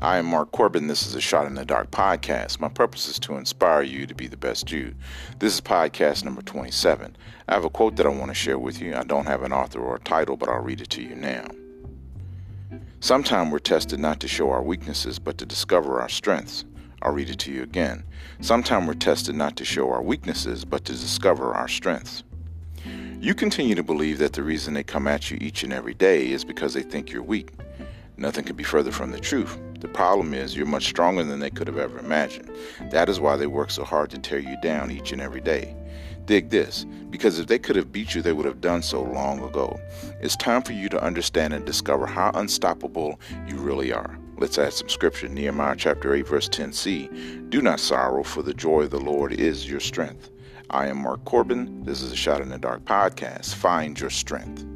I am Mark Corbin. This is a Shot in the Dark podcast. My purpose is to inspire you to be the best you. This is podcast number 27. I have a quote that I want to share with you. I don't have an author or a title, but I'll read it to you now. Sometimes we're tested not to show our weaknesses, but to discover our strengths. I'll read it to you again. Sometimes we're tested not to show our weaknesses, but to discover our strengths. You continue to believe that the reason they come at you each and every day is because they think you're weak. Nothing could be further from the truth. The problem is you're much stronger than they could have ever imagined. That is why they work so hard to tear you down each and every day. Dig this, because if they could have beat you, they would have done so long ago. It's time for you to understand and discover how unstoppable you really are. Let's add some scripture. Nehemiah chapter 8, verse 10c. Do not sorrow, for the joy of the Lord is your strength. I am Mark Corbin. This is a Shot in the Dark podcast. Find your strength.